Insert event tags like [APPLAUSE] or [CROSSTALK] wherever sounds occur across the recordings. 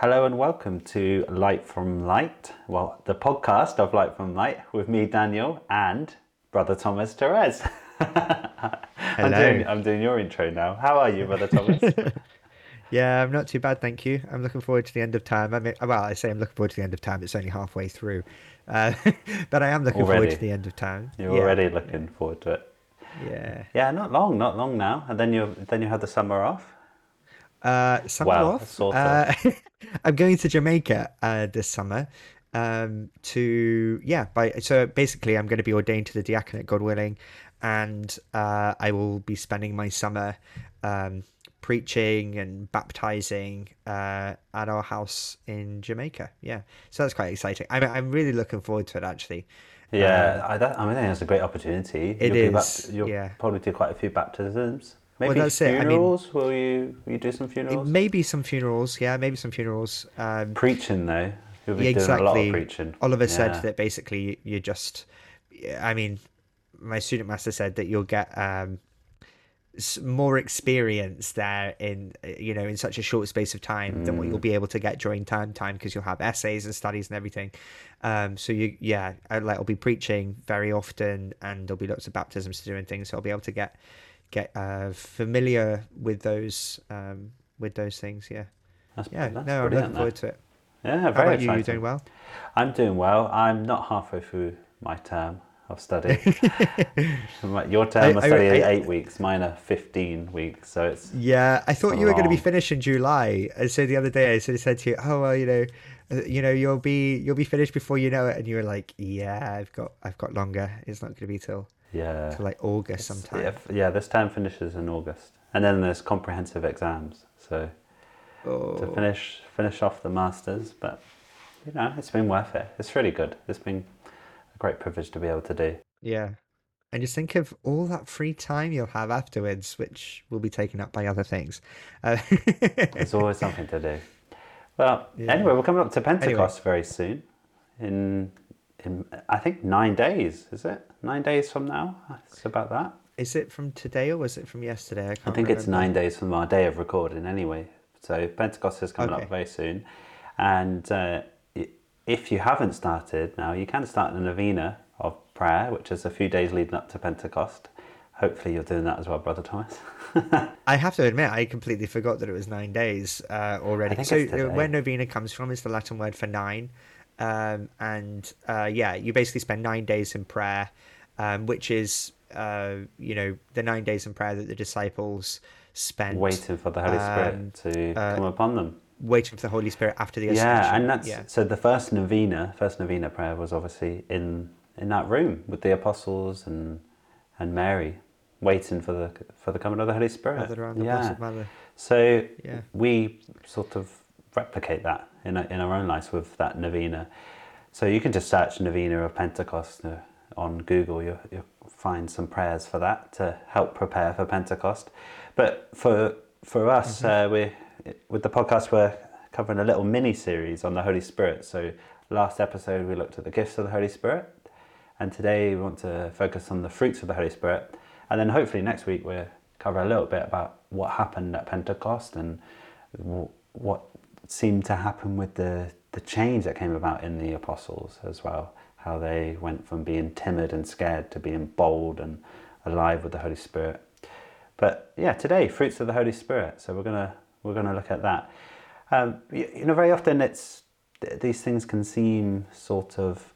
Hello and welcome to Light from Light. Well, the podcast of Light from Light with me, Daniel, and brother Thomas Therese. [LAUGHS] I'm, doing, I'm doing your intro now. How are you, brother Thomas? [LAUGHS] [LAUGHS] yeah, I'm not too bad, thank you. I'm looking forward to the end of time. I mean, well, I say I'm looking forward to the end of time. It's only halfway through, uh, but I am looking already. forward to the end of time. You're yeah. already looking forward to it. Yeah. Yeah, not long, not long now, and then you then you have the summer off. Uh, summer well, off. Sort of. uh, I'm going to Jamaica uh, this summer. Um, to yeah, by so basically, I'm going to be ordained to the diaconate, God willing, and uh, I will be spending my summer um, preaching and baptizing uh, at our house in Jamaica. Yeah, so that's quite exciting. I'm I'm really looking forward to it actually. Yeah, um, I, that, I mean, I think it's a great opportunity. It you'll is. you'll yeah. probably do quite a few baptisms. Maybe well, that's funerals? It. I mean, will you will you do some funerals? Maybe some funerals. Yeah, maybe some funerals. Um, preaching though, you'll be exactly. doing a lot of preaching. Oliver yeah. said that basically you just. I mean, my student master said that you'll get um, more experience there in you know in such a short space of time mm. than what you'll mm. be able to get during term time because you'll have essays and studies and everything um so you yeah like i'll be preaching very often and there'll be lots of baptisms to do and things so i'll be able to get get uh, familiar with those um, with those things. Yeah, that's, yeah. That's no, I'm looking forward to it. Yeah, very How about you? You doing well? I'm doing well. I'm not halfway through my term of study. [LAUGHS] Your term of study is eight weeks. Mine are fifteen weeks. So it's yeah. I thought you were going to be finished in July, and so the other day I sort of said to you, "Oh well, you know." Uh, you know you'll be you'll be finished before you know it and you were like yeah i've got i've got longer it's not going to be till yeah. To like August sometime. Yeah, yeah, this term finishes in August, and then there's comprehensive exams. So oh. to finish finish off the masters, but you know, it's been worth it. It's really good. It's been a great privilege to be able to do. Yeah. And just think of all that free time you'll have afterwards, which will be taken up by other things. Uh, [LAUGHS] There's always something to do. Well, yeah. anyway, we're coming up to Pentecost anyway. very soon. In in I think nine days. Is it nine days from now? It's about that. Is it from today or was it from yesterday? I, I think remember. it's nine days from our day of recording. Anyway, so Pentecost is coming okay. up very soon, and uh, if you haven't started now, you can start the novena of prayer, which is a few days leading up to Pentecost. Hopefully, you're doing that as well, Brother Thomas. [LAUGHS] I have to admit, I completely forgot that it was nine days uh, already. So, where novena comes from is the Latin word for nine. Um, and uh, yeah, you basically spend nine days in prayer, um, which is, uh, you know, the nine days in prayer that the disciples spent waiting for the Holy Spirit um, to uh, come upon them. Waiting for the Holy Spirit after the ascension. Yeah, and that's yeah. so the first novena, first novena prayer was obviously in in that room with the apostles and and Mary, waiting for the for the coming of the Holy Spirit. yeah. So yeah. we sort of replicate that in, a, in our own lives with that novena. So you can just search novena of Pentecost uh, on Google. You'll, you'll find some prayers for that to help prepare for Pentecost. But for for us, mm-hmm. uh, we with the podcast we're covering a little mini series on the Holy Spirit. So last episode we looked at the gifts of the Holy Spirit, and today we want to focus on the fruits of the Holy Spirit. And then hopefully next week we'll cover a little bit about what happened at Pentecost and what seemed to happen with the, the change that came about in the apostles as well. How they went from being timid and scared to being bold and alive with the Holy Spirit. But yeah, today, fruits of the Holy Spirit. So we're gonna we're gonna look at that. Um, you, you know, very often it's these things can seem sort of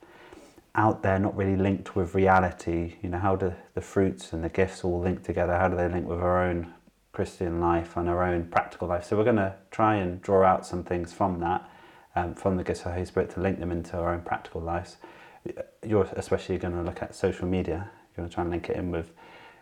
out there, not really linked with reality. You know, how do the fruits and the gifts all link together? How do they link with our own Christian life and our own practical life. So we're going to try and draw out some things from that, um, from the gifts of the Holy Spirit to link them into our own practical lives. You're especially going to look at social media. You're going to try and link it in with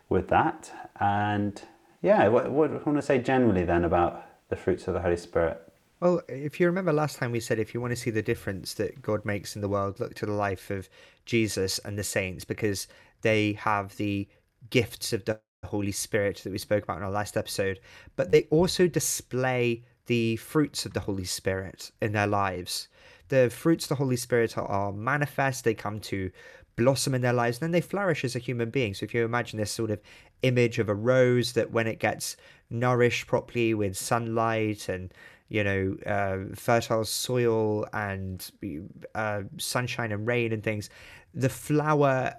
with that. And yeah, what, what I want to say generally then about the fruits of the Holy Spirit. Well, if you remember last time we said if you want to see the difference that God makes in the world, look to the life of Jesus and the saints because they have the gifts of the Holy Spirit that we spoke about in our last episode, but they also display the fruits of the Holy Spirit in their lives. The fruits of the Holy Spirit are, manifest, they come to blossom in their lives, and then they flourish as a human being. So if you imagine this sort of image of a rose that when it gets nourished properly with sunlight and you know, uh, fertile soil and uh, sunshine and rain and things, the flower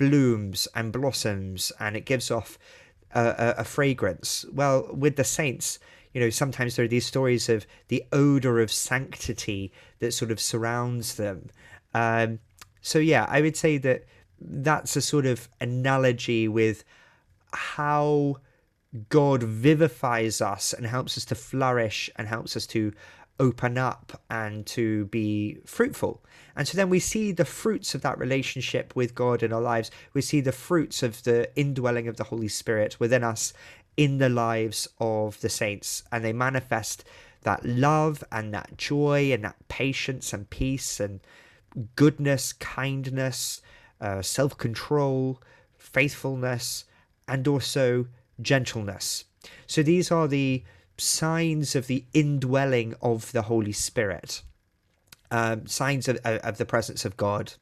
blooms and blossoms and it gives off a, a, a fragrance. Well, with the saints, you know, sometimes there are these stories of the odor of sanctity that sort of surrounds them. Um, so, yeah, I would say that that's a sort of analogy with how God vivifies us and helps us to flourish and helps us to open up and to be fruitful. And so then we see the fruits of that relationship with God in our lives. We see the fruits of the indwelling of the Holy Spirit within us in the lives of the saints. And they manifest that love and that joy and that patience and peace and goodness, kindness, uh, self control, faithfulness, and also gentleness. So these are the signs of the indwelling of the Holy Spirit, um, signs of, of the presence of God.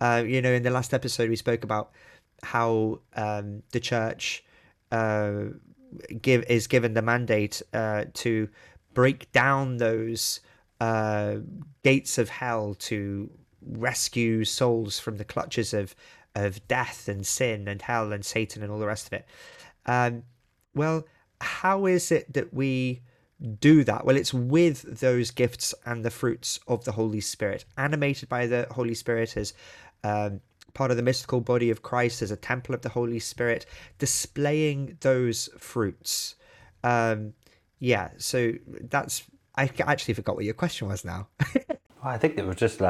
Uh, you know, in the last episode, we spoke about how um, the church uh, give is given the mandate uh, to break down those uh, gates of hell to rescue souls from the clutches of of death and sin and hell and Satan and all the rest of it. Um, well, how is it that we do that? Well, it's with those gifts and the fruits of the Holy Spirit, animated by the Holy Spirit as um, part of the mystical body of Christ, as a temple of the Holy Spirit, displaying those fruits. Um, yeah, so that's. I actually forgot what your question was now. [LAUGHS] well, I think it was just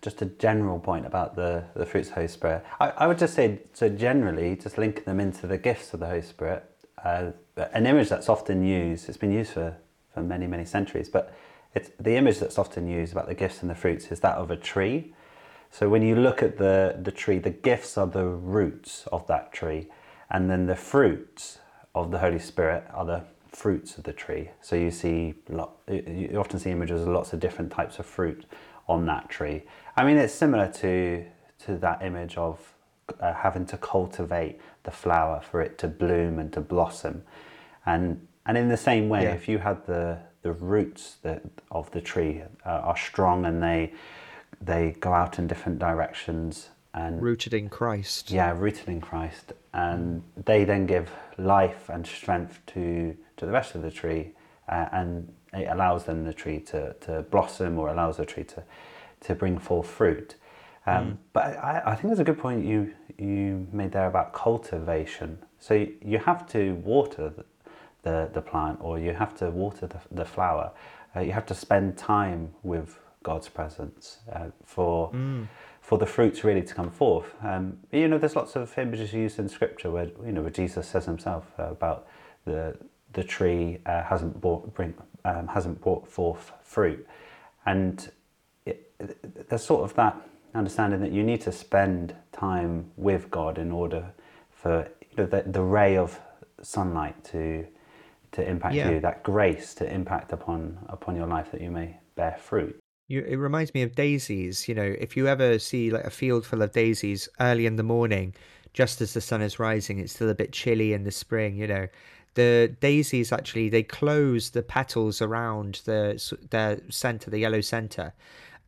just a general point about the, the fruits of the Holy Spirit. I, I would just say, so generally, just linking them into the gifts of the Holy Spirit, uh, an image that's often used, it's been used for, for many, many centuries, but it's, the image that's often used about the gifts and the fruits is that of a tree. So when you look at the, the tree, the gifts are the roots of that tree, and then the fruits of the Holy Spirit are the fruits of the tree. So you see, you often see images of lots of different types of fruit on that tree. I mean, it's similar to to that image of uh, having to cultivate the flower for it to bloom and to blossom, and and in the same way, yeah. if you had the the roots that of the tree uh, are strong and they they go out in different directions and rooted in Christ. Yeah, rooted in Christ, and they then give life and strength to to the rest of the tree, uh, and it allows then the tree to, to blossom or allows the tree to, to bring forth fruit. Um, mm. But I, I think there's a good point you, you made there about cultivation. So you, you have to water the, the, the, plant or you have to water the, the flower. Uh, you have to spend time with God's presence uh, for, mm. for the fruits really to come forth. Um, you know, there's lots of images used in Scripture where, you know, where Jesus says himself uh, about the, the tree uh, hasn't brought, bring, um, hasn't brought forth fruit. And it, it, there's sort of that understanding that you need to spend time with God in order for you know, the, the ray of sunlight to to impact yeah. you, that grace to impact upon upon your life that you may bear fruit. You, it reminds me of daisies. You know, if you ever see like a field full of daisies early in the morning, just as the sun is rising, it's still a bit chilly in the spring. You know, the daisies actually they close the petals around the their center, the yellow center,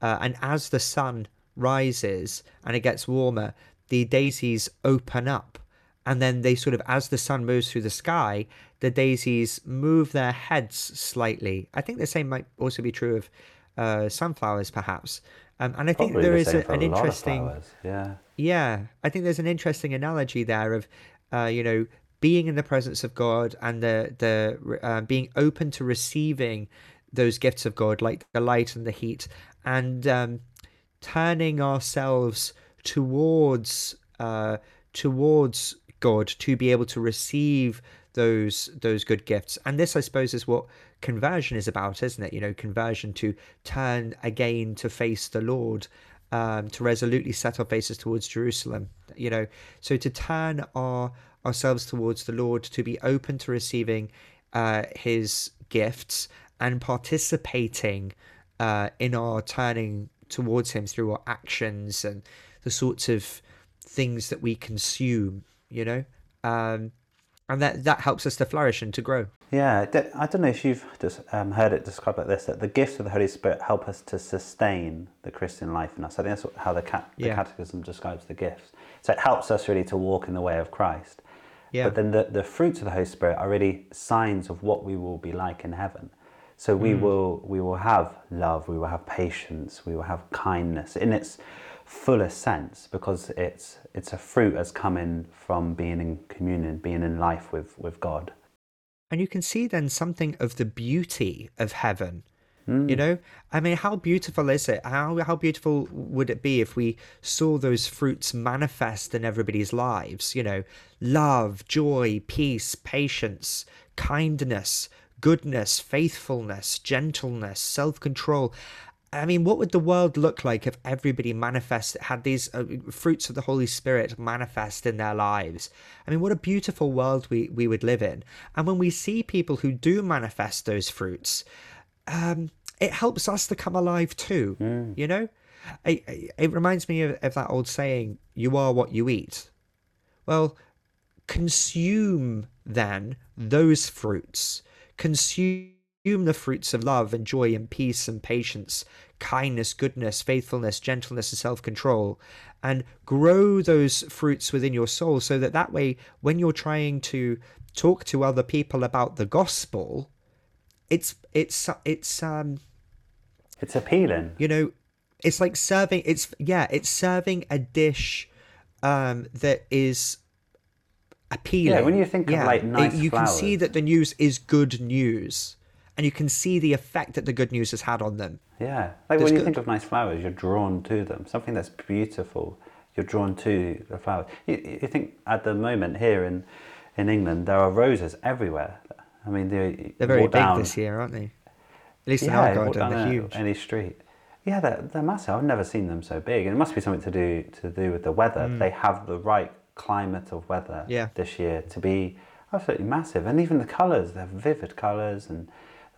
uh, and as the sun rises and it gets warmer, the daisies open up, and then they sort of as the sun moves through the sky, the daisies move their heads slightly. I think the same might also be true of uh, sunflowers, perhaps. Um, and I think Probably there the is a, an interesting, yeah, yeah. I think there's an interesting analogy there of, uh, you know, being in the presence of God and the the uh, being open to receiving those gifts of God, like the light and the heat, and um, turning ourselves towards uh, towards God to be able to receive those those good gifts. And this, I suppose, is what conversion is about, isn't it? You know, conversion to turn again to face the Lord. Um, to resolutely set our faces towards Jerusalem, you know, so to turn our ourselves towards the Lord, to be open to receiving uh, His gifts and participating uh, in our turning towards Him through our actions and the sorts of things that we consume, you know, um, and that that helps us to flourish and to grow. Yeah, I don't know if you've just um, heard it described like this that the gifts of the Holy Spirit help us to sustain the Christian life in us. I think that's how the, cat, the Catechism describes the gifts. So it helps us really to walk in the way of Christ. Yeah. But then the, the fruits of the Holy Spirit are really signs of what we will be like in heaven. So we mm. will we will have love, we will have patience, we will have kindness in its fullest sense because it's it's a fruit as coming from being in communion, being in life with, with God. And you can see then something of the beauty of heaven. Mm. You know, I mean, how beautiful is it? How how beautiful would it be if we saw those fruits manifest in everybody's lives? You know, love, joy, peace, patience, kindness, goodness, faithfulness, gentleness, self control. I mean, what would the world look like if everybody manifest had these uh, fruits of the Holy Spirit manifest in their lives? I mean, what a beautiful world we, we would live in. And when we see people who do manifest those fruits, um, it helps us to come alive too. Mm. You know, it, it reminds me of, of that old saying, "You are what you eat." Well, consume then those fruits. Consume the fruits of love and joy and peace and patience, kindness, goodness, faithfulness, gentleness, and self control, and grow those fruits within your soul so that that way, when you're trying to talk to other people about the gospel, it's it's it's um it's appealing. You know, it's like serving it's yeah, it's serving a dish um that is appealing. Yeah, when you think yeah. of like nice it, you flowers. can see that the news is good news and you can see the effect that the good news has had on them. Yeah, like when you good. think of nice flowers, you're drawn to them. Something that's beautiful, you're drawn to the flowers. You, you think at the moment here in in England, there are roses everywhere. I mean, they, they're very big down, this year, aren't they? At least in yeah, our garden, they're huge. Any street. Yeah, they're, they're massive. I've never seen them so big. And it must be something to do to do with the weather. Mm. They have the right climate of weather yeah. this year to be absolutely massive. And even the colours, they're vivid colours and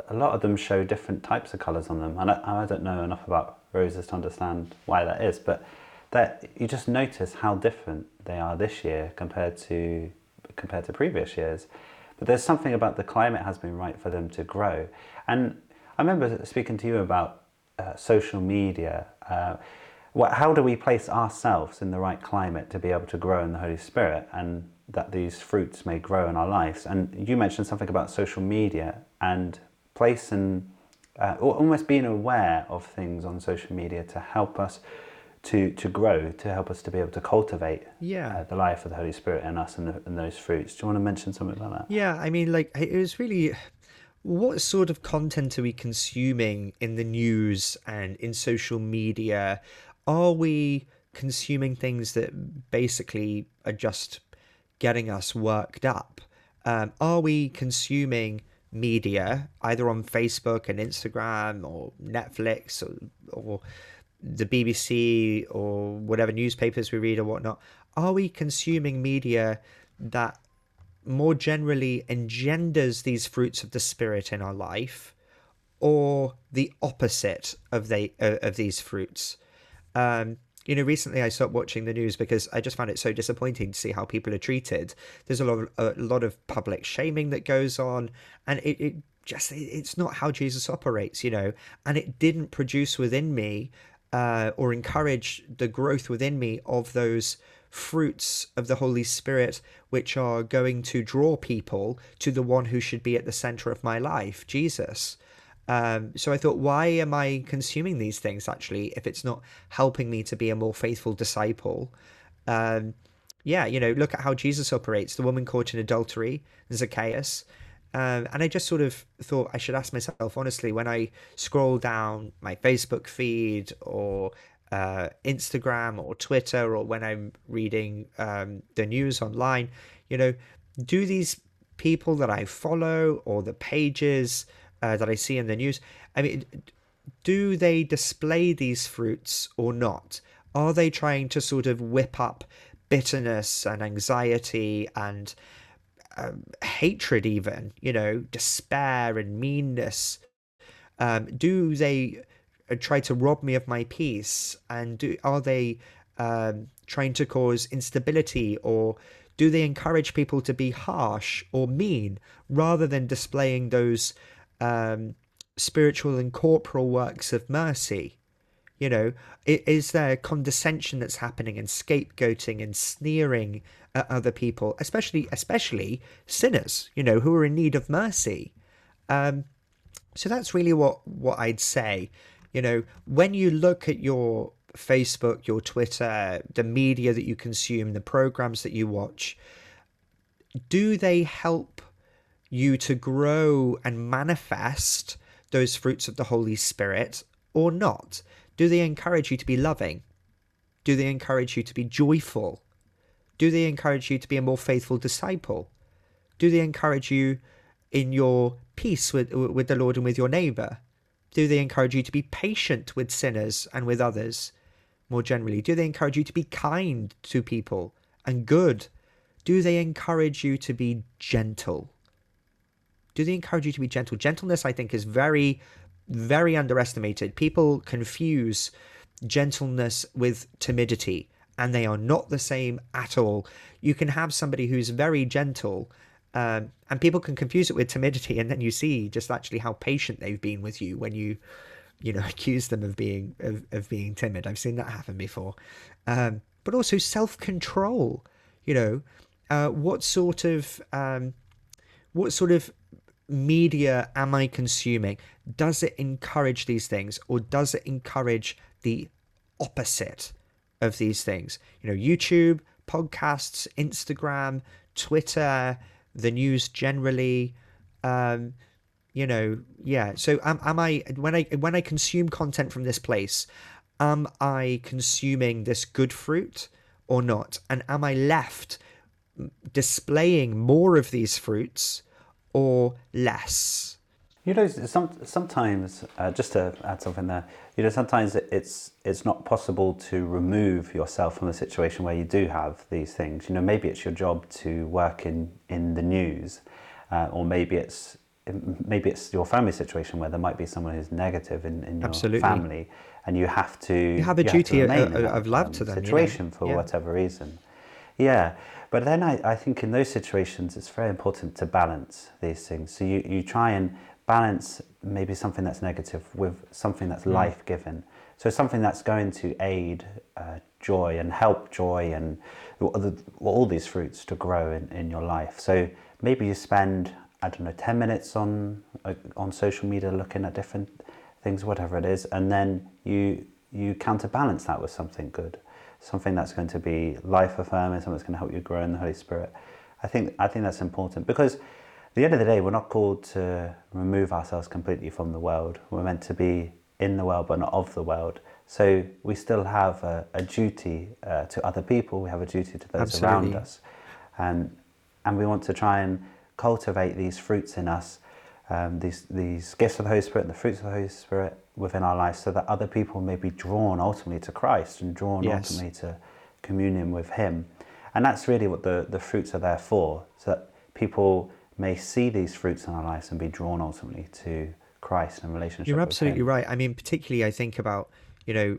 a lot of them show different types of colours on them. And I, I, don't know enough about roses to understand why that is, but that you just notice how different they are this year compared to compared to previous years. But there's something about the climate has been right for them to grow. And I remember speaking to you about uh, social media. Uh, what, how do we place ourselves in the right climate to be able to grow in the Holy Spirit and that these fruits may grow in our lives? And you mentioned something about social media and place and uh, almost being aware of things on social media to help us to to grow, to help us to be able to cultivate yeah. Uh, the life of the Holy Spirit in us and, the, and those fruits. Do you want to mention something about that? Yeah, I mean, like it was really. What sort of content are we consuming in the news and in social media? Are we consuming things that basically are just getting us worked up? Um, are we consuming media, either on Facebook and Instagram or Netflix or, or the BBC or whatever newspapers we read or whatnot, are we consuming media that more generally engenders these fruits of the spirit in our life, or the opposite of they uh, of these fruits? Um, you know, recently I stopped watching the news because I just found it so disappointing to see how people are treated. There's a lot of a lot of public shaming that goes on, and it, it just it's not how Jesus operates, you know. And it didn't produce within me uh, or encourage the growth within me of those fruits of the Holy Spirit, which are going to draw people to the one who should be at the center of my life, Jesus. Um, so I thought, why am I consuming these things actually if it's not helping me to be a more faithful disciple? Um, yeah, you know, look at how Jesus operates. The woman caught in adultery, Zacchaeus. Um, and I just sort of thought I should ask myself honestly when I scroll down my Facebook feed or uh, Instagram or Twitter or when I'm reading um, the news online, you know, do these people that I follow or the pages uh, that I see in the news. I mean, do they display these fruits or not? Are they trying to sort of whip up bitterness and anxiety and um, hatred, even, you know, despair and meanness? Um, do they uh, try to rob me of my peace? And do, are they um, trying to cause instability or Do they encourage people to be harsh or mean rather than displaying those um, spiritual and corporal works of mercy? You know, is there condescension that's happening and scapegoating and sneering at other people, especially especially sinners, you know, who are in need of mercy? Um, so that's really what what I'd say. You know, when you look at your Facebook, your Twitter, the media that you consume, the programs that you watch, do they help you to grow and manifest those fruits of the Holy Spirit or not? Do they encourage you to be loving? Do they encourage you to be joyful? Do they encourage you to be a more faithful disciple? Do they encourage you in your peace with, with the Lord and with your neighbor? Do they encourage you to be patient with sinners and with others more generally? Do they encourage you to be kind to people and good? Do they encourage you to be gentle? Do they encourage you to be gentle? Gentleness, I think, is very very underestimated. People confuse gentleness with timidity, and they are not the same at all. You can have somebody who's very gentle, um, and people can confuse it with timidity, and then you see just actually how patient they've been with you when you, you know, [LAUGHS] accuse them of being of, of being timid. I've seen that happen before. Um, but also self control. You know, uh, what sort of um, what sort of media am I consuming? Does it encourage these things or does it encourage the opposite of these things? You know, YouTube, podcasts, Instagram, Twitter, the news generally. Um, you know, yeah. So am, am I when I when I consume content from this place, am I consuming this good fruit or not? And am I left displaying more of these fruits? Or less? You know, some, sometimes, uh, just to add something there, you know, sometimes it's it's not possible to remove yourself from a situation where you do have these things. You know, maybe it's your job to work in in the news, uh, or maybe it's maybe it's your family situation where there might be someone who's negative in, in your Absolutely. family, and you have to you have a you duty have of, of love um, to them situation you know? for yeah. whatever reason. Yeah, but then I, I think in those situations, it's very important to balance these things. So you, you try and balance maybe something that's negative with something that's mm. life giving. So something that's going to aid uh, joy and help joy and all these fruits to grow in, in your life. So maybe you spend, I don't know, 10 minutes on, uh, on social media looking at different things, whatever it is, and then you, you counterbalance that with something good something that's going to be life affirming, something that's going to help you grow in the Holy Spirit. I think I think that's important because at the end of the day, we're not called to remove ourselves completely from the world. We're meant to be in the world, but not of the world. So we still have a, a duty uh, to other people. We have a duty to those Absolutely. around us, and and we want to try and cultivate these fruits in us, um, these these gifts of the Holy Spirit and the fruits of the Holy Spirit within our lives so that other people may be drawn ultimately to Christ and drawn yes. ultimately to communion with Him. And that's really what the, the fruits are there for, so that people may see these fruits in our lives and be drawn ultimately to Christ and relationship. You're absolutely right. I mean, particularly, I think about you know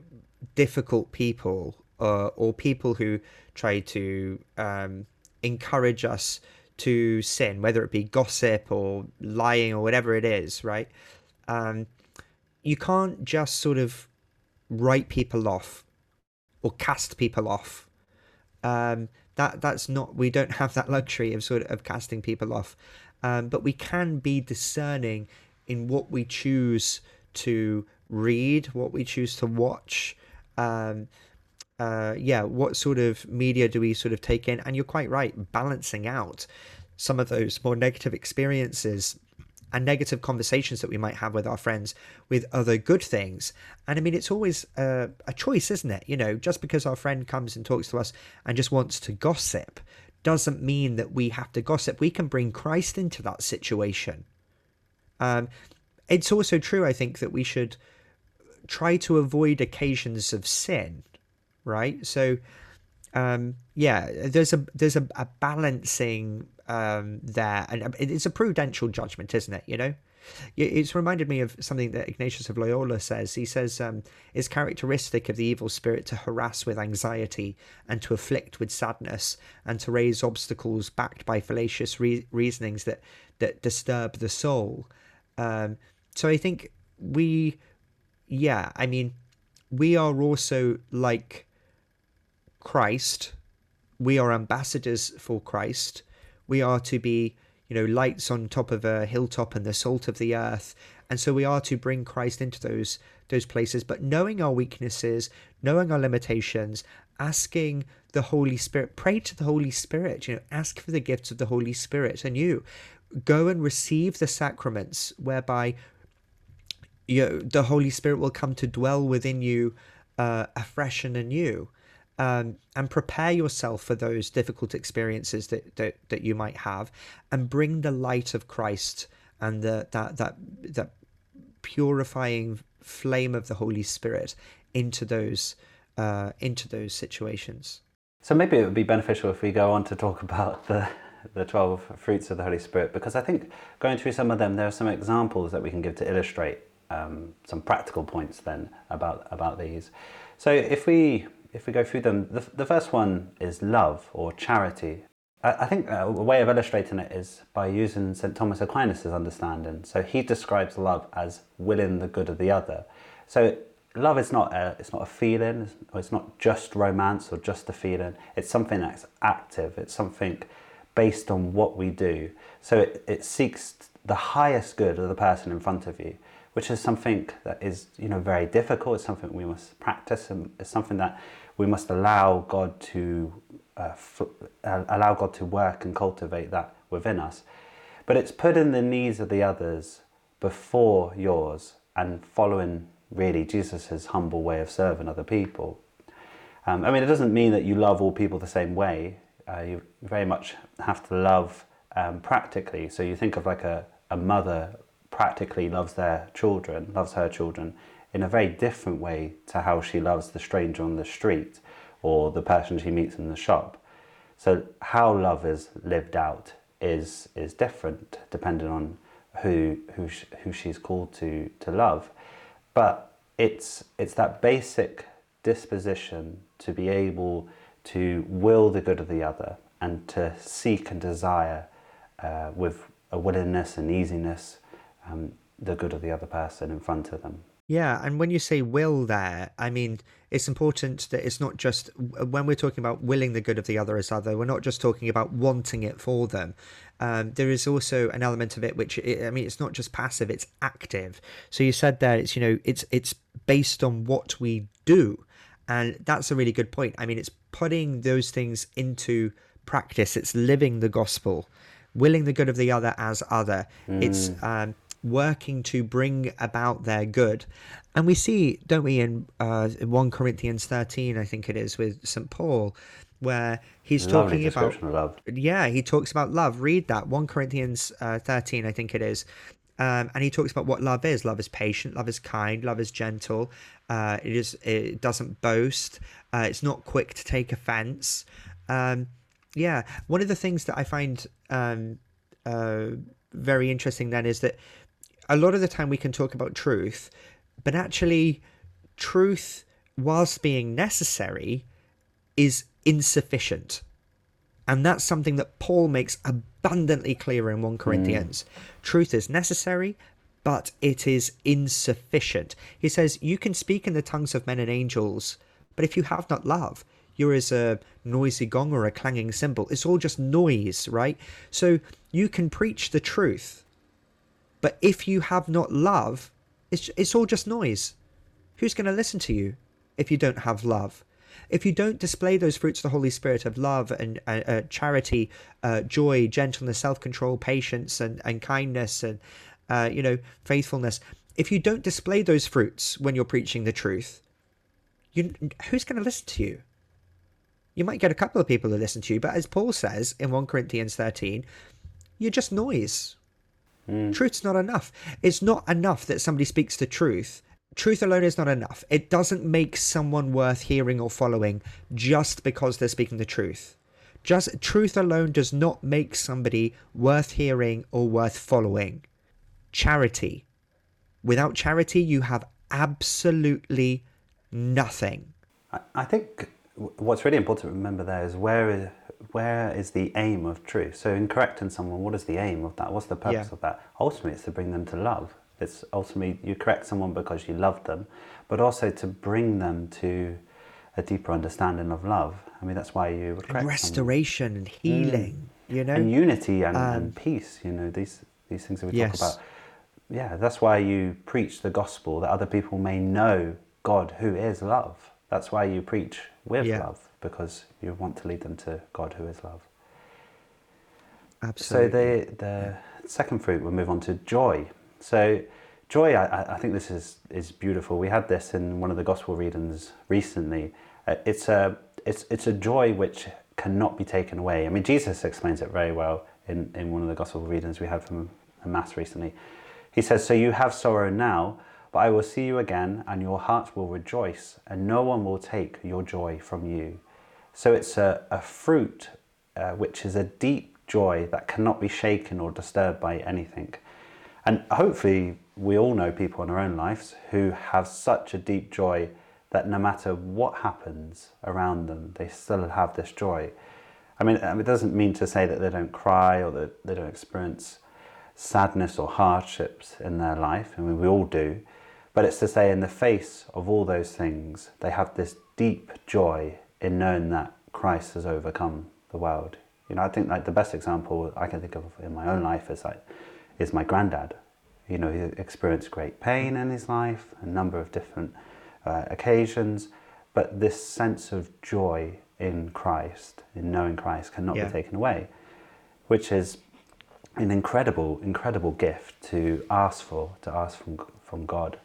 difficult people uh, or people who try to um, encourage us to sin, whether it be gossip or lying or whatever it is, right? Um, you can't just sort of write people off or cast people off. Um, that that's not we don't have that luxury of sort of, casting people off, um, but we can be discerning in what we choose to read, what we choose to watch. Um, uh, yeah, what sort of media do we sort of take in? And you're quite right, balancing out some of those more negative experiences and negative conversations that we might have with our friends with other good things. And I mean, it's always a, a, choice, isn't it? You know, just because our friend comes and talks to us and just wants to gossip doesn't mean that we have to gossip. We can bring Christ into that situation. Um, it's also true, I think, that we should try to avoid occasions of sin, right? So, um, yeah, there's a there's a, a balancing um, there, and um, it's a prudential judgment, isn't it? You know, It's reminded me of something that Ignatius of Loyola says. He says um, it's characteristic of the evil spirit to harass with anxiety and to afflict with sadness and to raise obstacles backed by fallacious re- reasonings that that disturb the soul. Um, so I think we, yeah, I mean, we are also like Christ. We are ambassadors for Christ. We are to be you know, lights on top of a hilltop and the salt of the earth. And so we are to bring Christ into those those places, but knowing our weaknesses, knowing our limitations, asking the Holy Spirit, pray to the Holy Spirit, you know, ask for the gifts of the Holy Spirit. And you go and receive the sacraments whereby you know, the Holy Spirit will come to dwell within you uh, afresh and anew um, and prepare yourself for those difficult experiences that, that, that you might have and bring the light of Christ and the, that, that, that purifying flame of the Holy Spirit into those, uh, into those situations. So maybe it would be beneficial if we go on to talk [LAUGHS] about the, the 12 fruits of the Holy Spirit, because I think going through some of them, there are some examples that we can give to illustrate um, some practical points then about, about these. So if we if we go through them, the, the first one is love or charity. I, I think uh, a way of illustrating it is by using St. Thomas Aquinas' understanding. So he describes love as willing the good of the other. So love is not a, it's not a feeling, it's not just romance or just a feeling. It's something that's active, it's something based on what we do. So it, it seeks the highest good of the person in front of you which is something that is you know very difficult. It's something we must practice, and it's something that we must allow God to uh, f- uh, allow God to work and cultivate that within us. But it's putting the needs of the others before yours and following really Jesus' humble way of serving other people. Um, I mean, it doesn't mean that you love all people the same way. Uh, you very much have to love um, practically. So you think of like a, a mother practically loves their children, loves her children in a very different way to how she loves the stranger on the street or the person she meets in the shop. So how love is lived out is is different depending on who who sh- who she's called to to love, but it's it's that basic disposition to be able to will the good of the other and to seek and desire uh, with a willingness and easiness um, the good of the other person in front of them. Yeah, and when you say will there, I mean, it's important that it's not just when we're talking about willing the good of the other as other, we're not just talking about wanting it for them. Um, there is also an element of it which I mean, it's not just passive; it's active. So you said there, it's you know, it's it's based on what we do, and that's a really good point. I mean, it's putting those things into practice. It's living the gospel, willing the good of the other as other. Mm. It's um, working to bring about their good. And we see, don't we, in, uh, 1 Corinthians 13, I think it is, with St. Paul, where he's Lovely talking about love. Yeah, he talks about love. Read that 1 Corinthians uh, 13, I think it is. Um, and he talks about what love is. Love is patient. Love is kind. Love is gentle. Uh, it is. It doesn't boast. Uh, it's not quick to take offense. Um, yeah, one of the things that I find um, uh, very interesting then is that a lot of the time we can talk about truth, but actually, truth, whilst being necessary, is insufficient. And that's something that Paul makes abundantly clear in 1 Corinthians. Mm. Truth is necessary, but it is insufficient. He says, You can speak in the tongues of men and angels, but if you have not love, you're as a noisy gong or a clanging cymbal. It's all just noise, right? So you can preach the truth, but if you have not love, it's, it's all just noise. Who's going to listen to you if you don't have love? If you don't display those fruits of the Holy Spirit of love and uh, uh, charity, uh, joy, gentleness, self control, patience, and, and kindness, and uh, you know faithfulness, if you don't display those fruits when you're preaching the truth, you, who's going to listen to you? You might get a couple of people to listen to you, but as Paul says in 1 Corinthians 13, you're just noise. Mm. Truth's not enough. It's not enough that somebody speaks the truth. Truth alone is not enough. It doesn't make someone worth hearing or following just because they're speaking the truth. Just truth alone does not make somebody worth hearing or worth following. charity. Without charity, you have absolutely nothing. I, I think what's really important to remember there is where is where is the aim of truth? So in correcting someone, what is the aim of that? What's the purpose Yeah. of that? Ultimately, it's to bring them to love. It's ultimately you correct someone because you love them, but also to bring them to a deeper understanding of love. I mean, that's why you would correct someone. Restoration and healing, you know? and unity and, Um, and peace. You know these these things that we Yes. talk about. Yeah, that's why you preach the gospel that other people may know God, who is love. That's why you preach with Yeah. love because you want to lead them to God, who is love. Absolutely. So the the second fruit, we'll move on to joy. So joy, I, I- think this is is beautiful. We had this in one of the gospel readings recently. Uh, it's a it's it's a joy which cannot be taken away. I mean, Jesus explains it very well in in one of the gospel readings we had from a mass recently. He says, "So you have sorrow now." But I will see you again, and your heart will rejoice, and no one will take your joy from you. So it's a, a fruit uh, which is a deep joy that cannot be shaken or disturbed by anything. And hopefully, we all know people in our own lives who have such a deep joy that no matter what happens around them, they still have this joy. I mean, it doesn't mean to say that they don't cry or that they don't experience sadness or hardships in their life. I mean, we all do. But it's to say, in the face of all those things, they have this deep joy in knowing that Christ has overcome the world. You know, I think like the best example I can think of in my own life is like is my granddad. You know, he experienced great pain in his life, a number of different uh, occasions, but this sense of joy in Christ, in knowing Christ, cannot Yeah. be taken away, which is an incredible, incredible gift to ask for, to ask from from God.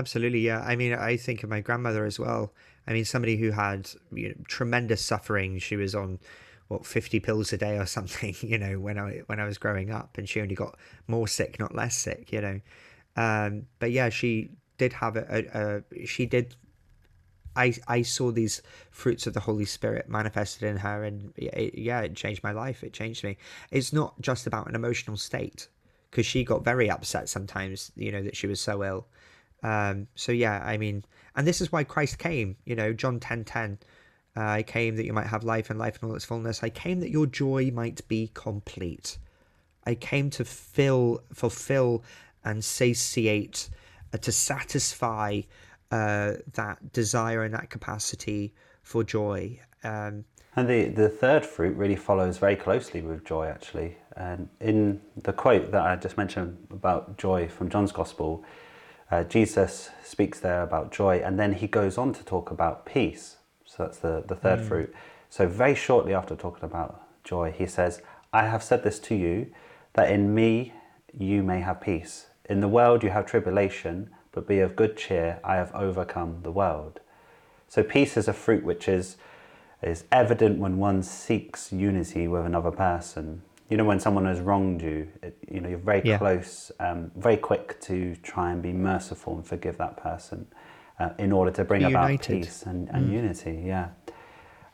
Absolutely, yeah. I mean, I think of my grandmother as well. I mean, somebody who had you know, tremendous suffering. She was on what fifty pills a day or something. [LAUGHS] You know, when I when I was growing up, and she only got more sick, not less sick. You know, um, but yeah, she did have a, a, a she did. I I saw these fruits of the Holy Spirit manifested in her, and it, yeah, it changed my life. It changed me. It's not just about an emotional state, because she got very upset sometimes. You know that she was so ill. Um, so yeah, I mean, and this is why Christ came. You know, John ten ten. Uh, I came that you might have life and life in all its fullness. I came that your joy might be complete. I came to fill, fulfill, and satiate, uh, to satisfy uh, that desire and that capacity for joy. Um, And the, the third fruit really follows very closely with joy, actually. And in the quote that I just mentioned about joy from John's Gospel, uh, Jesus speaks there about joy, and then he goes on to talk about peace. So that's the, the third fruit. So, very shortly after talking about joy, he says, I have said this to you, that in me you may have peace. In the world you have tribulation, but be of good cheer, I have overcome the world. So peace is a fruit which is is evident when one seeks unity with another person. You know, when someone has wronged you, it, you know, you're very Yeah. close, um, very quick to try and be merciful and forgive that person uh, in order to bring about peace and, and unity. Yeah,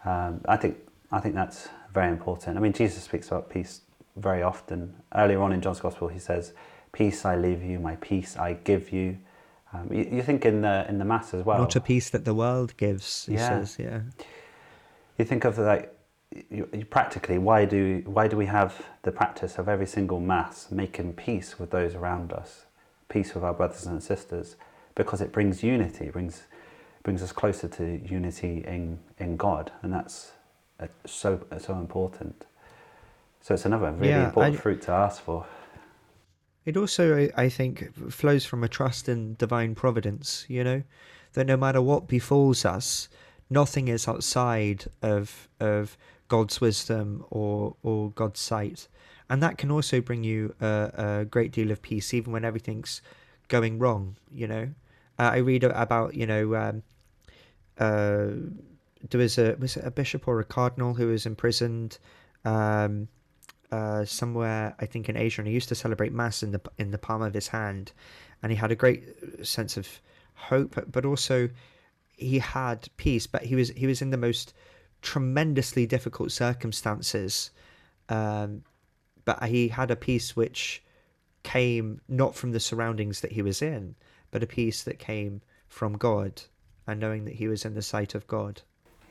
um, I think I think that's very important. I mean, Jesus speaks about peace very often. Earlier on in John's Gospel, he says, "Peace I leave you, my peace I give you." Um, you, you think in the in the mass as well. Not a peace that the world gives, he Yeah. says. Yeah. you think of like you, you practically why do why do we have the practice of every single mass making peace with those around us peace with our brothers and sisters? Because it brings unity it brings brings us closer to unity in in god and that's uh, so so important. So it's another really Yeah, important I- fruit to ask for. It also, I I think, flows from a trust in divine providence, you know, that no matter what befalls us, nothing is outside of of God's wisdom or or God's sight, and that can also bring you a, a great deal of peace, even when everything's going wrong. You know, uh, I read about you know. Um, uh, there was a was a bishop or a cardinal who was imprisoned um, uh, somewhere I think in Asia, and he used to celebrate mass in the in the palm of his hand, and he had a great sense of hope, but also he had peace. But he was he was in the most tremendously difficult circumstances, um, but he had a peace which came not from the surroundings that he was in, but a peace that came from God and knowing that he was in the sight of God.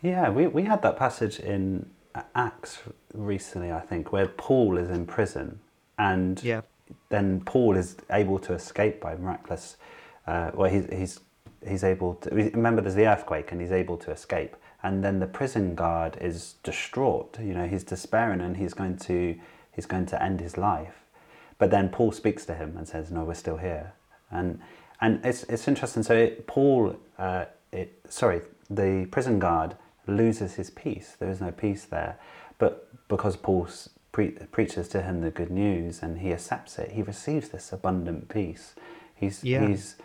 Yeah, we, we had that passage in Acts recently, I think, where Paul is in prison and yeah. then Paul is able to escape by miraculous. Uh, well, he's, he's, he's able to. Remember, there's the earthquake and he's able to escape. And then the prison guard is distraught. You know, he's despairing and he's going to, he's going to end his life. But then Paul speaks to him and says, "No, we're still here." And and it's it's interesting. So it, Paul, uh, it, sorry, the prison guard loses his peace. There is no peace there, but because Paul pre- preaches to him the good news and he accepts it, he receives this abundant peace. He's yeah. he's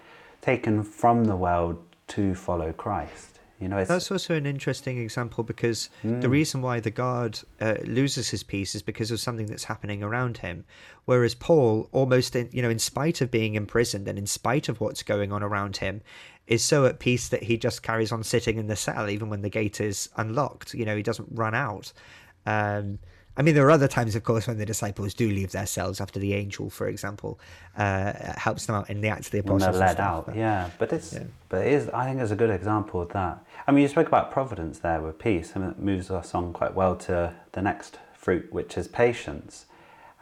taken from the world to follow Christ. You know, that's also an interesting example because mm. the reason why the guard uh, loses his peace is because of something that's happening around him, whereas Paul, almost in, you know, in spite of being imprisoned and in spite of what's going on around him, is so at peace that he just carries on sitting in the cell even when the gate is unlocked. You know, he doesn't run out. Um, I mean, there are other times, of course, when the disciples do leave their cells after the angel, for example, uh, helps them out in the Acts of the Apostles. When they're led out, but, yeah. But it's, yeah. but it is. I think it's a good example of that. I mean, you spoke about providence there with peace, and it moves us on quite well to the next fruit, which is patience.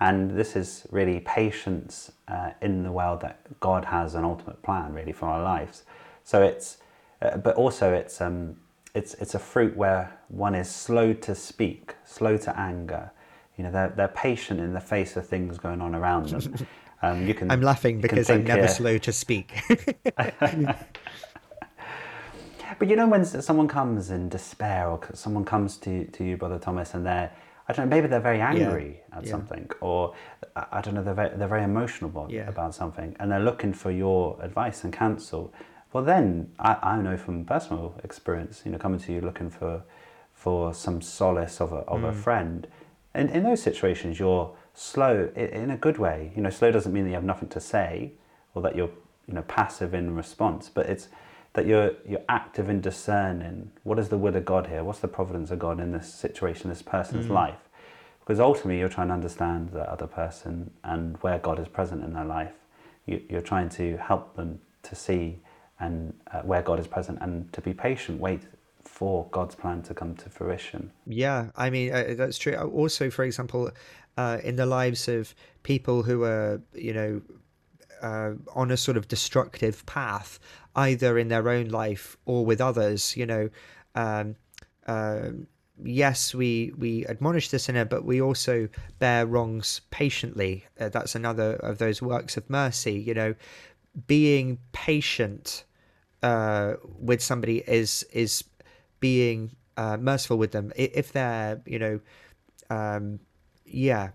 And this is really patience uh, in the world that God has an ultimate plan, really, for our lives. So it's, uh, but also it's um, it's it's a fruit where one is slow to speak, slow to anger. You know, they're they're patient in the face of things going on around them. [LAUGHS] Um, you can. I'm laughing because I'm never slow to speak. [LAUGHS] but you know, when someone comes in despair, or someone comes to to you, Brother Thomas, and they're I don't know, maybe they're very angry yeah. at yeah. something, or I don't know, they're very, they're very emotional about, about something, and they're looking for your advice and counsel well then I, I know from personal experience you know coming to you looking for for some solace of a, of mm. a friend in, in those situations you're slow in a good way you know slow doesn't mean that you have nothing to say or that you're you know passive in response but it's that you're you're active in discerning what is the will of God here what's the providence of God in this situation this person's mm. life because ultimately you're trying to understand that other person and where God is present in their life you, you're trying to help them to see and uh, where God is present, and to be patient, wait for God's plan to come to fruition. Yeah, I mean uh, that's true. Also, for example, uh, in the lives of people who are, you know, uh, on a sort of destructive path, either in their own life or with others, you know. Um, uh, yes, we we admonish the sinner, but we also bear wrongs patiently. Uh, that's another of those works of mercy. You know, being patient uh, with somebody is is being uh, merciful with them. If they're you know um, yeah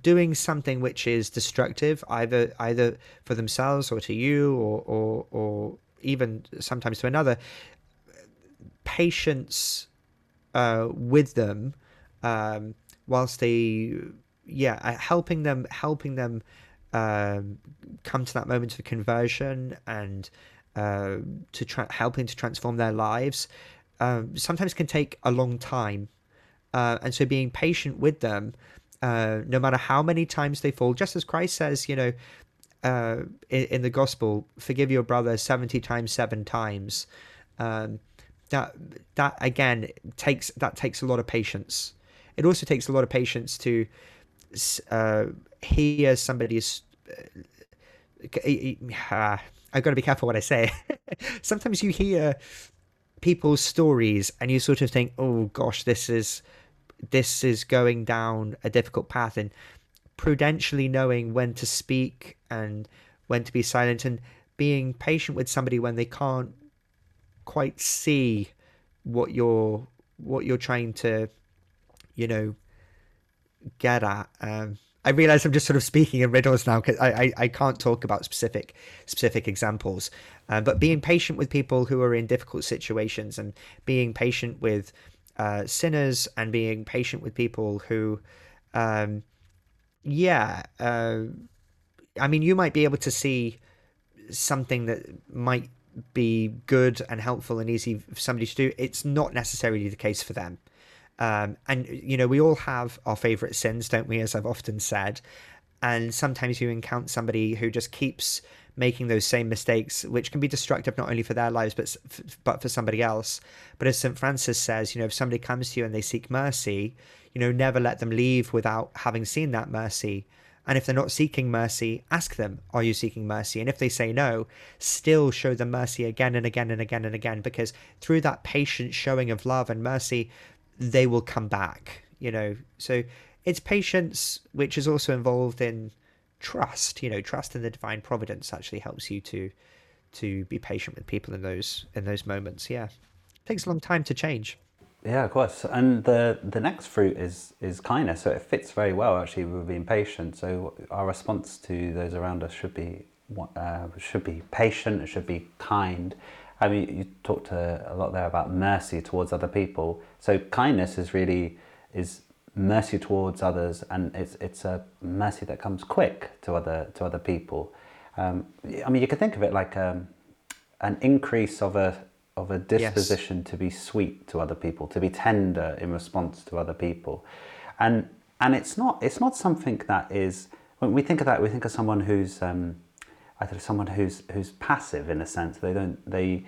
doing something which is destructive either either for themselves or to you or or, or even sometimes to another patience uh, with them um, whilst they yeah uh, helping them helping them um, come to that moment of conversion and uh, to tra- helping to transform their lives um, sometimes can take a long time. Uh, and so being patient with them, uh, no matter how many times they fall, just as Christ says, you know, uh, in, in, the gospel, forgive your brother 70 times, seven times. Um, that, that again takes, that takes a lot of patience. It also takes a lot of patience to uh, hear somebody's, uh, I've got to be careful what I say. [LAUGHS] Sometimes you hear people's stories and you sort of think, "Oh gosh, this is this is going down a difficult path," and prudentially knowing when to speak and when to be silent, and being patient with somebody when they can't quite see what you're what you're trying to, you know, get at. Um, I realize I'm just sort of speaking in riddles now because I, I, I, can't talk about specific specific examples. Uh, but being patient with people who are in difficult situations and being patient with uh, sinners and being patient with people who, um, yeah, uh, I mean, you might be able to see something that might be good and helpful and easy for somebody to do. It's not necessarily the case for them. Um, and you know, we all have our favorite sins, don't we? As I've often said, and sometimes you encounter somebody who just keeps making those same mistakes, which can be destructive not only for their lives but but for somebody else. But as St. Francis says, you know, if somebody comes to you and they seek mercy, you know, never let them leave without having seen that mercy. And if they're not seeking mercy, ask them, Are you seeking mercy? And if they say no, still show them mercy again and again and again and again, because through that patient showing of love and mercy, they will come back, you know. So it's patience, which is also involved in trust, you know, trust in the divine providence actually helps you to to be patient with people in those in those moments. Yeah. It takes a long time to change. Yeah, of course. And the the next fruit is is kindness. So it fits very well actually with being patient. So our response to those around us should be uh, should be patient. It should be kind. I mean, you talked a, a lot there about mercy towards other people. So kindness is really is mercy towards others, and it's it's a mercy that comes quick to other to other people. Um, I mean, you could think of it like um, an increase of a of a disposition yes. to be sweet to other people, to be tender in response to other people, and and it's not it's not something that is when we think of that we think of someone who's um, someone who's who's passive in a sense. They don't they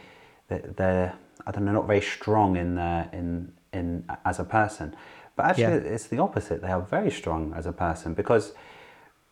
they're I don't know not very strong in their in in as a person, but actually yeah. it's the opposite. They are very strong as a person because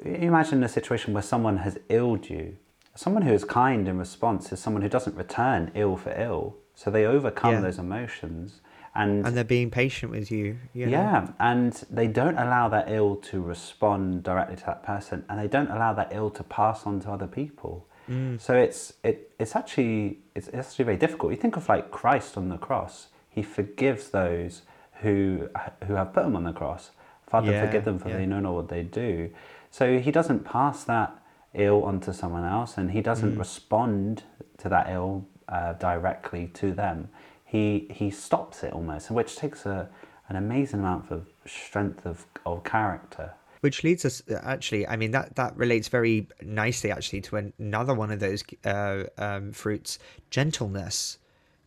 imagine a situation where someone has illed you Someone who is kind in response is someone who doesn't return ill for ill. So they overcome yeah. those emotions and and they're being patient with you, you know? yeah and they don't allow that ill to respond directly to that person and they don't allow that ill to pass on to other people mm. so it's it, it's actually it's, it's actually very difficult you think of like christ on the cross he forgives those who who have put him on the cross father yeah, forgive them for yeah. they know not what they do so he doesn't pass that ill onto someone else and he doesn't mm. respond to that ill uh, directly to them. He, he stops it almost, which takes a, an amazing amount of strength of, of character. Which leads us actually, I mean, that, that relates very nicely actually to another one of those uh, um, fruits gentleness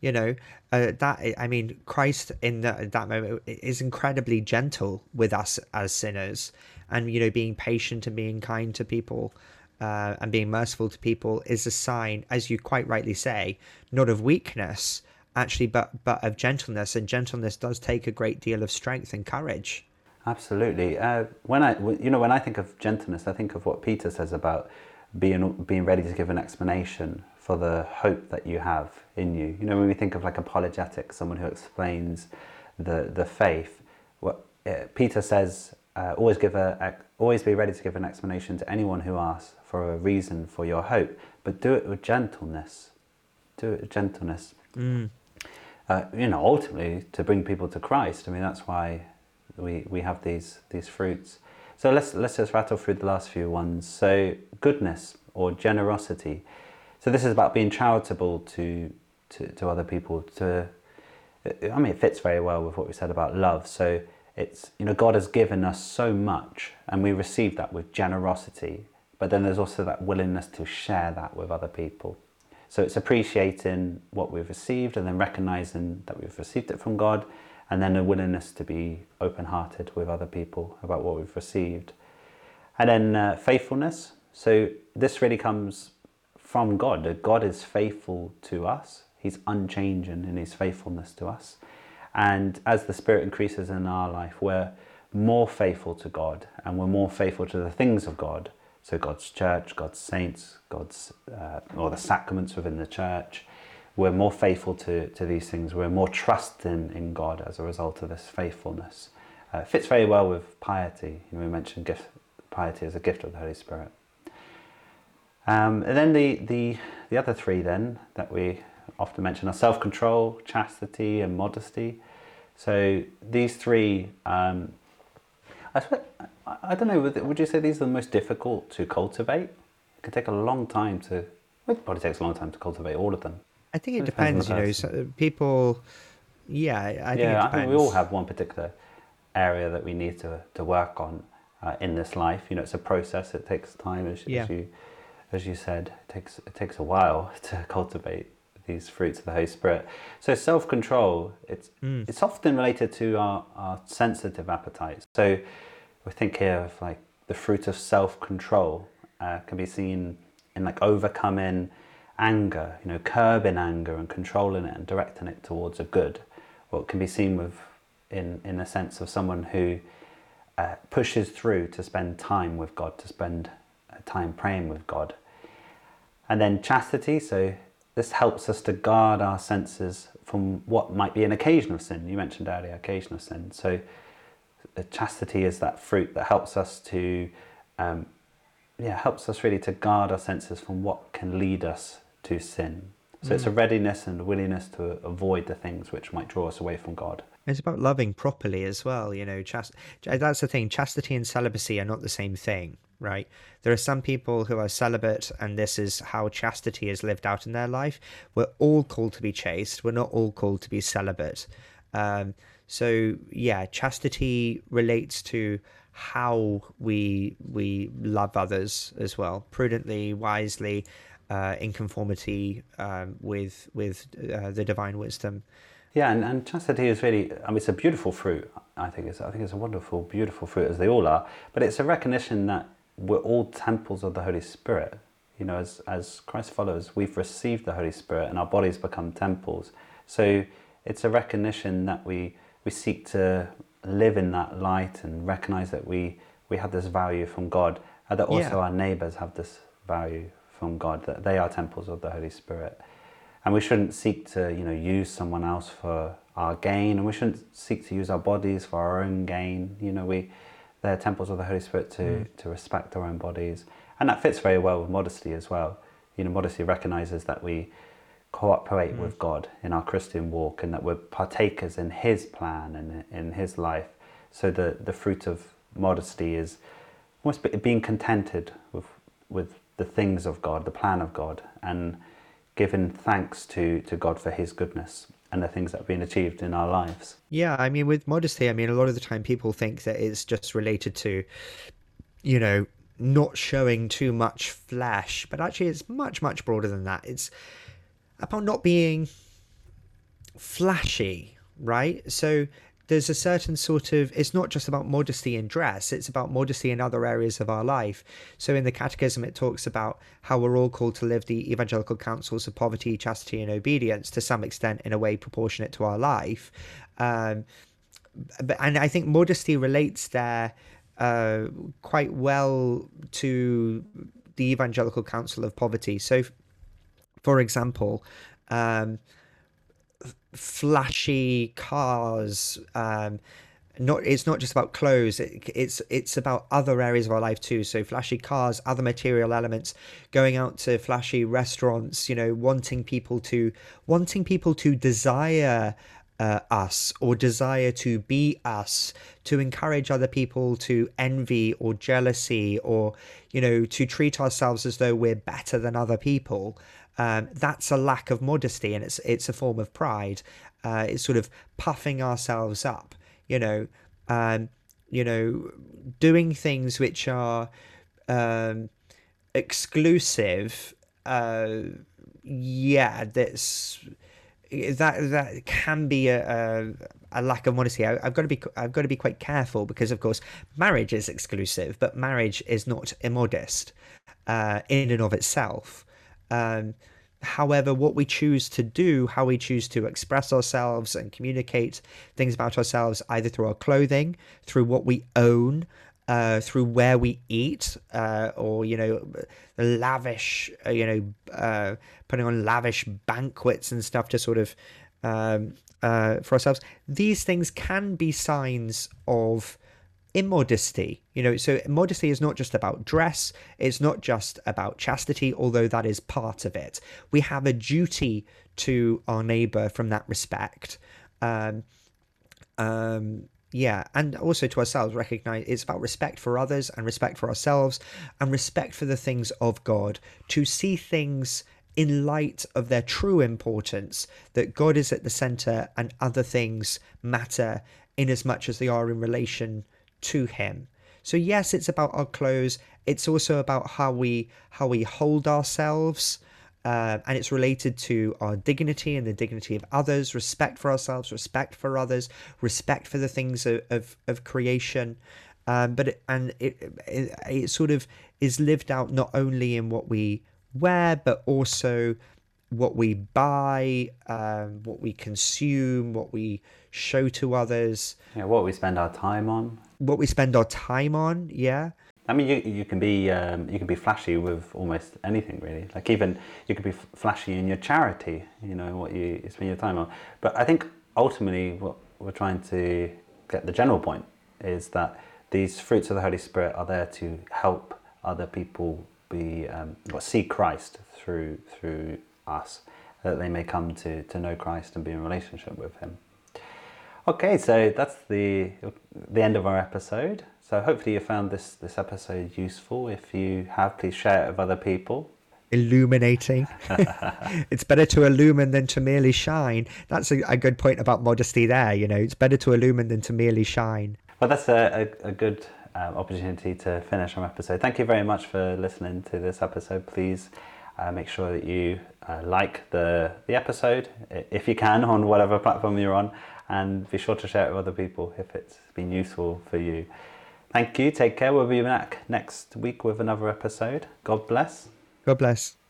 you know uh, that i mean christ in that, that moment is incredibly gentle with us as sinners and you know being patient and being kind to people uh, and being merciful to people is a sign, as you quite rightly say, not of weakness, actually, but but of gentleness. And gentleness does take a great deal of strength and courage. Absolutely. Uh, when I, you know, when I think of gentleness, I think of what Peter says about being being ready to give an explanation for the hope that you have in you. You know, when we think of like apologetics, someone who explains the the faith, what uh, Peter says, uh, always give a always be ready to give an explanation to anyone who asks for a reason for your hope, but do it with gentleness. Do it with gentleness. Mm. Uh, you know, ultimately to bring people to Christ. I mean, that's why we we have these these fruits. So let's let's just rattle through the last few ones. So goodness or generosity. So this is about being charitable to to, to other people. To I mean, it fits very well with what we said about love. So it's you know God has given us so much, and we receive that with generosity. But then there's also that willingness to share that with other people. So it's appreciating what we've received, and then recognizing that we've received it from God, and then a willingness to be open-hearted with other people about what we've received. And then uh, faithfulness. So this really comes from God. God is faithful to us. He's unchanging in his faithfulness to us. And as the Spirit increases in our life, we're more faithful to God and we're more faithful to the things of God. So, God's church, God's saints, God's, uh, or the sacraments within the church. We're more faithful to, to these things. We're more trusting in God as a result of this faithfulness. Uh, it fits very well with piety. You know, we mentioned gift, piety as a gift of the Holy Spirit. Um, and then the, the, the other three, then, that we often mention are self control, chastity, and modesty. So these three, um, I, I don't know, would you say these are the most difficult to cultivate? It can take a long time to, it probably takes a long time to cultivate all of them. I think it, it depends, you know, so people, yeah, I think yeah, I think we all have one particular area that we need to, to work on uh, in this life. You know, it's a process, it takes time, as, yeah. as you as you said, it takes it takes a while [LAUGHS] to cultivate these fruits of the Holy Spirit. So self control, it's mm. it's often related to our, our sensitive appetites. So we think here of like the fruit of self-control uh, can be seen in like overcoming anger, you know, curbing anger and controlling it and directing it towards a good. Or it can be seen with in in the sense of someone who uh, pushes through to spend time with God, to spend uh, time praying with God. And then chastity, so this helps us to guard our senses from what might be an occasion of sin. You mentioned earlier occasion of sin. So chastity is that fruit that helps us to, um, yeah, helps us really to guard our senses from what can lead us to sin. So mm. it's a mm. readiness and a willingness to avoid the things which might draw us away from God. It's about loving properly as well. You know, chast- that's the thing. Chastity and celibacy are not the same thing, right? There are some people who are celibate, and this is how chastity is lived out in their life. We're all called to be chaste. We're not all called to be celibate. Um, so yeah, chastity relates to how we we love others as well, prudently, wisely, uh, in conformity um, with with uh, the divine wisdom. Yeah, and, and chastity is really, I mean, it's a beautiful fruit. I think it's, I think it's a wonderful, beautiful fruit, as they all are. But it's a recognition that we're all temples of the Holy Spirit. You know, as, as Christ followers, we've received the Holy Spirit and our bodies become temples. So it's a recognition that we, we seek to live in that light and recognize that we, we have this value from God and that also yeah. our neighbors have this value from God, that they are temples of the Holy Spirit and we shouldn't seek to you know use someone else for our gain and we shouldn't seek to use our bodies for our own gain you know we they're temples of the holy spirit to mm. to respect our own bodies and that fits very well with modesty as well you know modesty recognizes that we cooperate mm. with god in our christian walk and that we're partakers in his plan and in his life so the the fruit of modesty is almost being contented with with the things of god the plan of god and giving thanks to, to God for his goodness and the things that have been achieved in our lives. Yeah, I mean, with modesty, I mean, a lot of the time people think that it's just related to, you know, not showing too much flesh, but actually it's much, much broader than that. It's about not being flashy, right? So there's a certain sort of it's not just about modesty in dress it's about modesty in other areas of our life. So in the catechism it talks about how we're all called to live the evangelical counsels of poverty chastity and obedience to some extent in a way proportionate to our life. Um, but, and i think modesty relates there uh, quite well to the evangelical counsel of poverty. So for example um, flashy cars um not it's not just about clothes it, it's it's about other areas of our life too. So flashy cars other material elements going out to flashy restaurants you know wanting people to wanting people to desire uh, us or desire to be us to encourage other people to envy or jealousy or you know to treat ourselves as though we're better than other people um, that's a lack of modesty and it's it's a form of pride. Uh, it's sort of puffing ourselves up, you know, um, you know, doing things which are um, exclusive. Uh, yeah, that's that that can be a, a, a lack of modesty. I, have got to be I've got to be quite careful because of course marriage is exclusive, but marriage is not immodest uh, in and of itself. Um, however, what we choose to do, how we choose to express ourselves and communicate things about ourselves, either through our clothing, through what we own, uh, through where we eat, uh, or you know, lavish, uh, you know, uh, putting on lavish banquets and stuff to sort of um, uh, for ourselves. These things can be signs of immodesty. You know, so modesty is not just about dress, it's not just about chastity, although that is part of it. We have a duty to our neighbor from that respect. Um, um, yeah, and also to ourselves, recognize it's about respect for others and respect for ourselves and respect for the things of God, to see things in light of their true importance, that God is at the center and other things matter in as much as they are in relation to him. So yes, it's about our clothes. It's also about how we how we hold ourselves, uh, and it's related to our dignity and the dignity of others, respect for ourselves, respect for others, respect for the things of of, of creation. um, but it, and it, it it sort of is lived out not only in what we wear, but also what we buy, um, what we consume, what we show to others, Yeah, what we spend our time on. What we spend our time on. Yeah, I mean, you, you can be um, you can be flashy with almost anything really. Like even you could be f- flashy in your charity, you know, what you, spend your time on. But I think ultimately what we're trying to get the general point is that these fruits of the Holy Spirit are there to help other people be um, or see Christ through through us, that they may come to, to know Christ and be in relationship with Him. Okay, so that's the the end of our episode. So hopefully you found this this episode useful. If you have, please share it with other people. illuminating. [LAUGHS] [LAUGHS] it's better to illumine than to merely shine. That's a, a good point about modesty there. You know, it's better to illumine than to merely shine. Well, that's a, a, a good um, opportunity to finish our episode. Thank you very much for listening to this episode. Please uh, make sure that you uh, like the the episode if you can on whatever platform you're on, and be sure to share it with other people if it's been useful for you. Thank you. Take care. We'll be back next week with another episode. God bless. God bless.